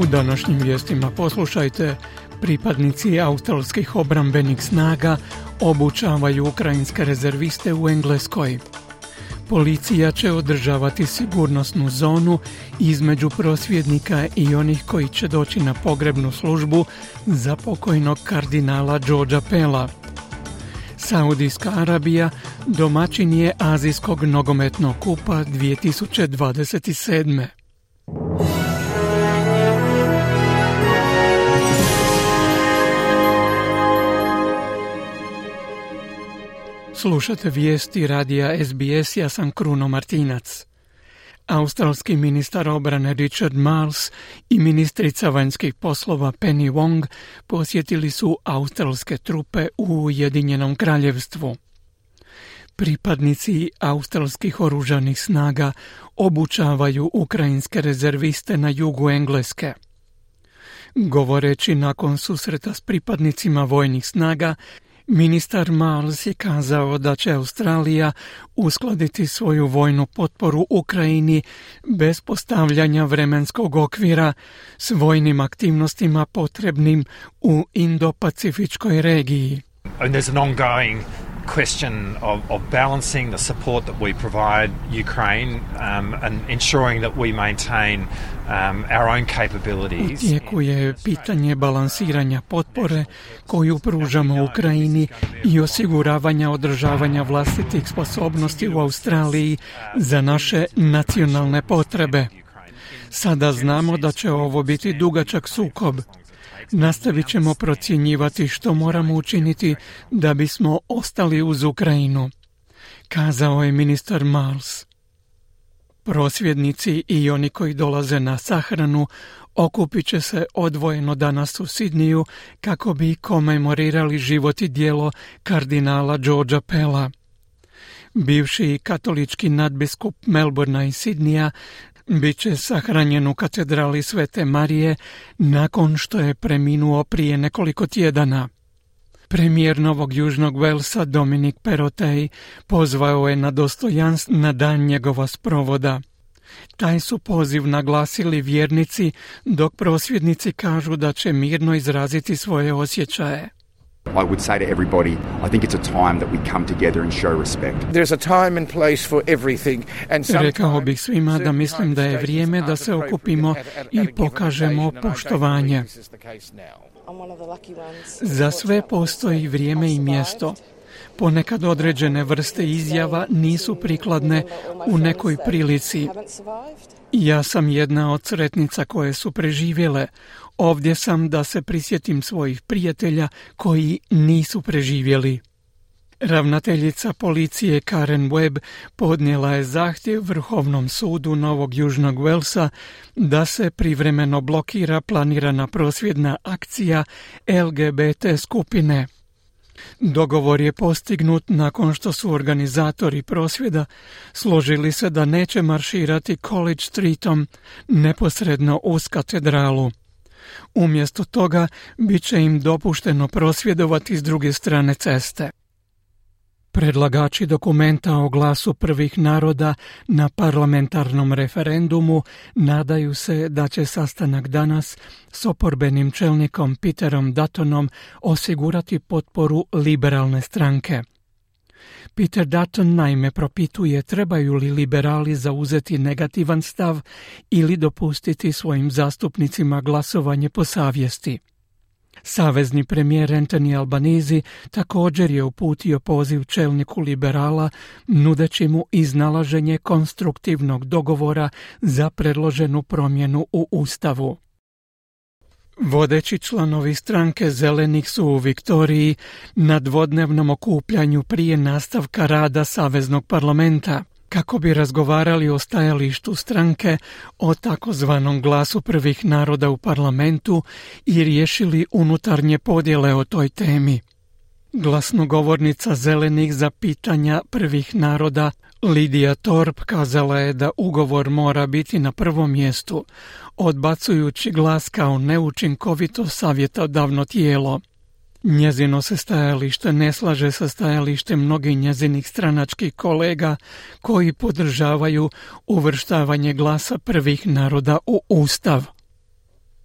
U današnjim vijestima poslušajte pripadnici australskih obrambenih snaga obučavaju ukrajinske rezerviste u Engleskoj. Policija će održavati sigurnosnu zonu između prosvjednika i onih koji će doći na pogrebnu službu za pokojnog kardinala Georgia Pela. Saudijska Arabija domaćin je Azijskog nogometnog kupa 2027. Slušate vijesti radija SBS, ja sam Kruno Martinac. Australski ministar obrane Richard Marles i ministrica vanjskih poslova Penny Wong posjetili su australske trupe u Ujedinjenom kraljevstvu. Pripadnici australskih oružanih snaga obučavaju ukrajinske rezerviste na jugu Engleske. Govoreći nakon susreta s pripadnicima vojnih snaga, Ministar Mars je kazao da će Australija uskladiti svoju vojnu potporu Ukrajini bez postavljanja vremenskog okvira s vojnim aktivnostima potrebnim u Indo-Pacifičkoj regiji. And there's ongoing question of, of balancing the support that we provide Ukraine um, and ensuring that we maintain um, our own capabilities. Tijeku je pitanje balansiranja potpore koju pružamo Ukrajini i osiguravanja održavanja vlastitih sposobnosti u Australiji za naše nacionalne potrebe. Sada znamo da će ovo biti dugačak sukob. Nastavit ćemo procjenjivati što moramo učiniti da bismo ostali uz Ukrajinu, kazao je ministar Mars. Prosvjednici i oni koji dolaze na sahranu okupit će se odvojeno danas u Sidniju kako bi komemorirali život i dijelo kardinala Georgia Pela. Bivši katolički nadbiskup Melbourna i Sidnija bit će sahranjen u katedrali Svete Marije nakon što je preminuo prije nekoliko tjedana. Premijer Novog Južnog Velsa Dominik Perotej pozvao je na dostojanstv na dan njegova sprovoda. Taj su poziv naglasili vjernici, dok prosvjednici kažu da će mirno izraziti svoje osjećaje. I would say to everybody, I think it's a time that we come together and show respect. There's a time and place for everything. And Rekao bih svima da mislim da je vrijeme da se okupimo i pokažemo poštovanje. Za sve postoji vrijeme i mjesto. Ponekad određene vrste izjava nisu prikladne u nekoj prilici. Ja sam jedna od sretnica koje su preživjele. Ovdje sam da se prisjetim svojih prijatelja koji nisu preživjeli. Ravnateljica policije Karen Webb podnijela je zahtjev Vrhovnom sudu Novog Južnog Velsa da se privremeno blokira planirana prosvjedna akcija LGBT skupine. Dogovor je postignut nakon što su organizatori prosvjeda složili se da neće marširati College Streetom neposredno uz katedralu. Umjesto toga bit će im dopušteno prosvjedovati s druge strane ceste. Predlagači dokumenta o glasu prvih naroda na parlamentarnom referendumu nadaju se da će sastanak danas s oporbenim čelnikom Peterom Datonom osigurati potporu liberalne stranke. Peter Dutton naime propituje trebaju li liberali zauzeti negativan stav ili dopustiti svojim zastupnicima glasovanje po savjesti. Savezni premijer Anthony Albanizi također je uputio poziv čelniku liberala nudeći mu iznalaženje konstruktivnog dogovora za predloženu promjenu u Ustavu. Vodeći članovi stranke Zelenih su u Viktoriji na dvodnevnom okupljanju prije nastavka rada Saveznog parlamenta kako bi razgovarali o stajalištu stranke o takozvanom glasu prvih naroda u parlamentu i riješili unutarnje podjele o toj temi. Glasnogovornica zelenih za pitanja prvih naroda Lidija Torp kazala je da ugovor mora biti na prvom mjestu, odbacujući glas kao neučinkovito savjetodavno tijelo. Njezino se stajalište ne slaže sa stajalištem mnogih njezinih stranačkih kolega koji podržavaju uvrštavanje glasa prvih naroda u Ustav.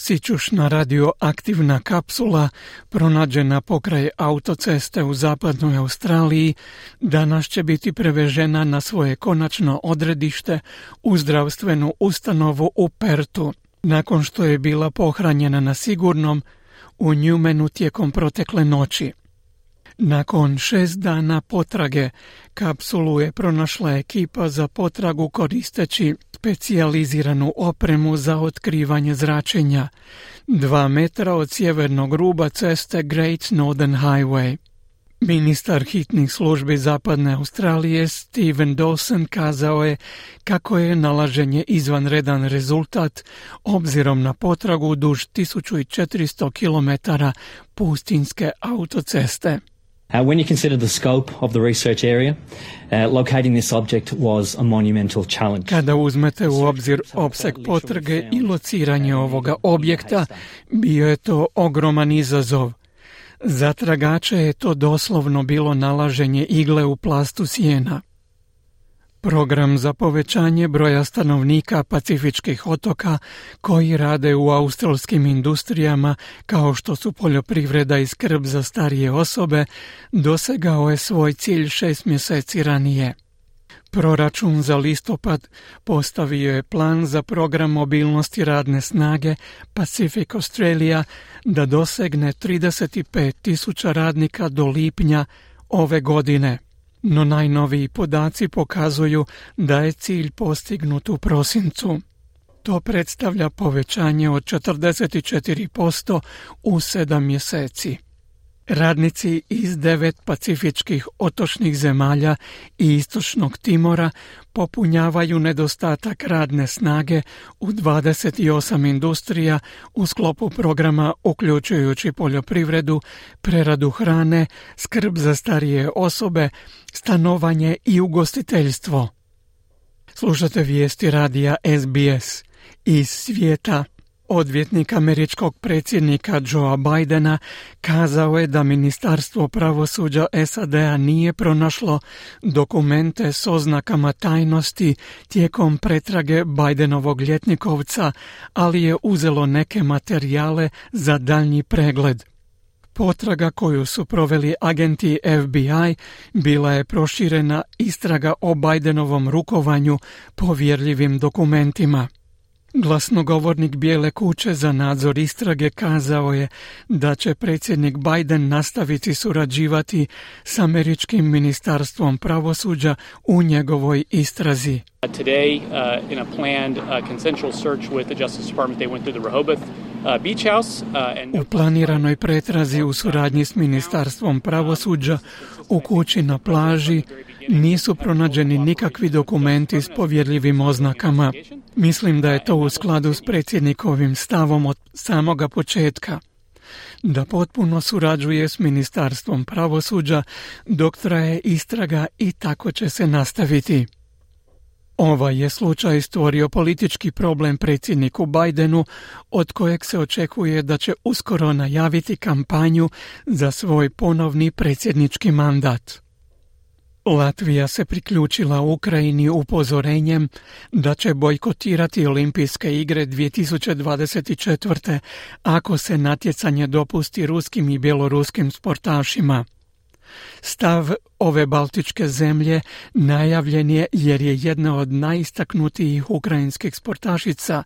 Sičušna radioaktivna kapsula, pronađena pokraj autoceste u zapadnoj Australiji, danas će biti prevežena na svoje konačno odredište u zdravstvenu ustanovu u Pertu, nakon što je bila pohranjena na sigurnom u Njumenu tijekom protekle noći. Nakon šest dana potrage kapsulu je pronašla ekipa za potragu koristeći specijaliziranu opremu za otkrivanje zračenja, dva metra od sjevernog ruba ceste Great Northern Highway. Ministar hitnih službi Zapadne Australije Steven Dawson kazao je kako je nalaženje izvanredan rezultat obzirom na potragu duž 1400 km pustinske autoceste. Uh, when you consider the scope of the research area, uh, locating this object was a monumental challenge. Kada uzmete u obzir opseg potrage i lociranje ovoga objekta, bio je to ogroman izazov. Za tragače je to doslovno bilo nalaženje igle u plastu sjena. Program za povećanje broja stanovnika pacifičkih otoka koji rade u australskim industrijama kao što su poljoprivreda i skrb za starije osobe dosegao je svoj cilj šest mjeseci ranije. Proračun za listopad postavio je plan za program mobilnosti radne snage Pacific Australia da dosegne 35 tisuća radnika do lipnja ove godine no najnoviji podaci pokazuju da je cilj postignut u prosincu. To predstavlja povećanje od 44% u sedam mjeseci. Radnici iz devet pacifičkih otočnih zemalja i istočnog Timora popunjavaju nedostatak radne snage u 28 industrija u sklopu programa uključujući poljoprivredu, preradu hrane, skrb za starije osobe, stanovanje i ugostiteljstvo. Slušate vijesti radija SBS iz svijeta. Odvjetnik američkog predsjednika Joea Bidena kazao je da Ministarstvo pravosuđa SAD-a nije pronašlo dokumente s oznakama tajnosti tijekom pretrage Bidenovog ljetnikovca, ali je uzelo neke materijale za daljnji pregled. Potraga koju su proveli agenti FBI bila je proširena istraga o Bidenovom rukovanju povjerljivim dokumentima. Glasnogovornik Bijele kuće za nadzor istrage kazao je da će predsjednik Biden nastaviti surađivati s američkim ministarstvom pravosuđa u njegovoj istrazi. Today, uh, in a planned uh, consensual search with the Justice Department, they went through the Rehoboth. U planiranoj pretrazi u suradnji s ministarstvom pravosuđa u kući na plaži nisu pronađeni nikakvi dokumenti s povjerljivim oznakama. Mislim da je to u skladu s predsjednikovim stavom od samoga početka da potpuno surađuje s Ministarstvom pravosuđa dok traje istraga i tako će se nastaviti. Ovaj je slučaj stvorio politički problem predsjedniku Bidenu, od kojeg se očekuje da će uskoro najaviti kampanju za svoj ponovni predsjednički mandat. Latvija se priključila Ukrajini upozorenjem da će bojkotirati olimpijske igre 2024. ako se natjecanje dopusti ruskim i bjeloruskim sportašima. Stav ove baltičke zemlje najavljen je jer je jedna od najistaknutijih ukrajinskih sportašica,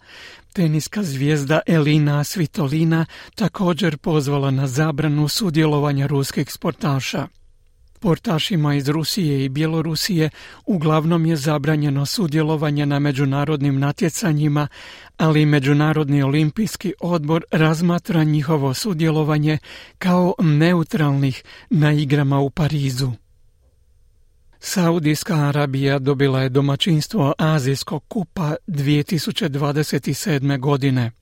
teniska zvijezda Elina Svitolina, također pozvala na zabranu sudjelovanja ruskih sportaša. Sportašima iz Rusije i Bjelorusije uglavnom je zabranjeno sudjelovanje na međunarodnim natjecanjima, ali Međunarodni olimpijski odbor razmatra njihovo sudjelovanje kao neutralnih na igrama u Parizu. Saudijska Arabija dobila je domaćinstvo Azijskog kupa 2027. godine.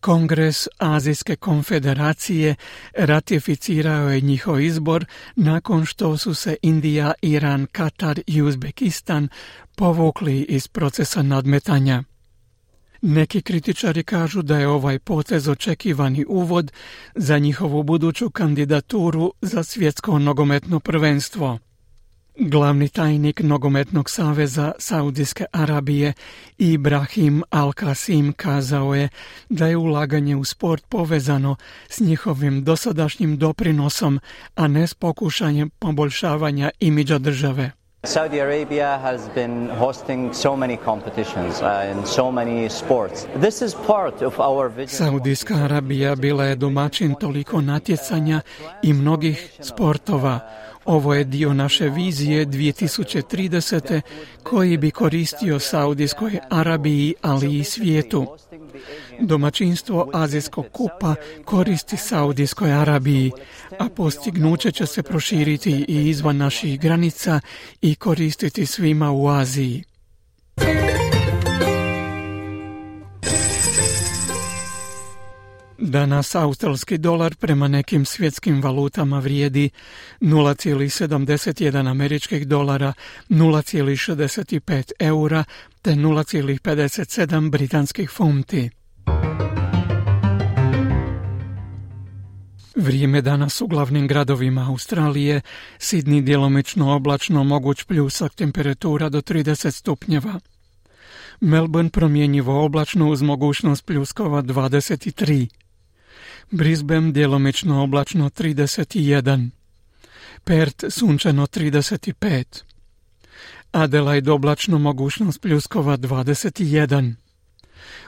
Kongres Azijske konfederacije ratificirao je njihov izbor nakon što su se Indija, Iran, Katar i Uzbekistan povukli iz procesa nadmetanja. Neki kritičari kažu da je ovaj potez očekivani uvod za njihovu buduću kandidaturu za svjetsko nogometno prvenstvo. Glavni tajnik Nogometnog saveza Saudijske Arabije Ibrahim Al-Kasim kazao je da je ulaganje u sport povezano s njihovim dosadašnjim doprinosom, a ne s pokušanjem poboljšavanja imidža države. Saudi Arabia has been hosting so many competitions uh, in so many sports. This is part of our vision. Saudijska Arabija bila je domaćin toliko natjecanja i mnogih sportova. Ovo je dio naše vizije 2030. koji bi koristio Saudijskoj Arabiji, ali i svijetu. Domaćinstvo Azijskog kupa koristi Saudijskoj Arabiji, a postignuće će se proširiti i izvan naših granica i koristiti svima u Aziji. Danas australski dolar prema nekim svjetskim valutama vrijedi 0,71 američkih dolara, 0,65 eura te 0,57 britanskih funti. Vrijeme danas u glavnim gradovima Australije, Sidni djelomično oblačno, moguć pljusak temperatura do 30 stupnjeva. Melbourne promjenjivo oblačno uz mogućnost pljuskova 23. Brisbane djelomično oblačno 31. Perth sunčano 35. Adelaide oblačno mogućnost pljuskova 21.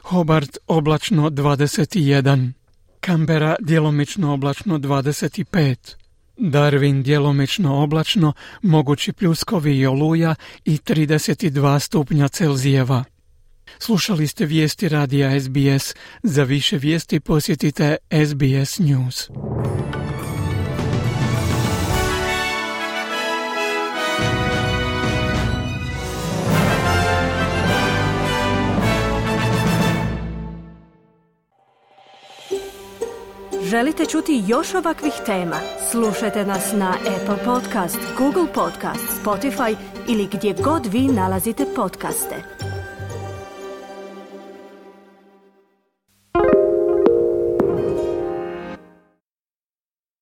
Hobart oblačno 21. Kambera djelomično oblačno 25. Darwin djelomično oblačno, mogući pljuskovi i oluja i 32 stupnja Celzijeva. Slušali ste vijesti radija SBS. Za više vijesti posjetite SBS News. Želite čuti još ovakvih tema? Slušajte nas na Apple Podcast, Google Podcast, Spotify ili gdje god vi nalazite podcaste.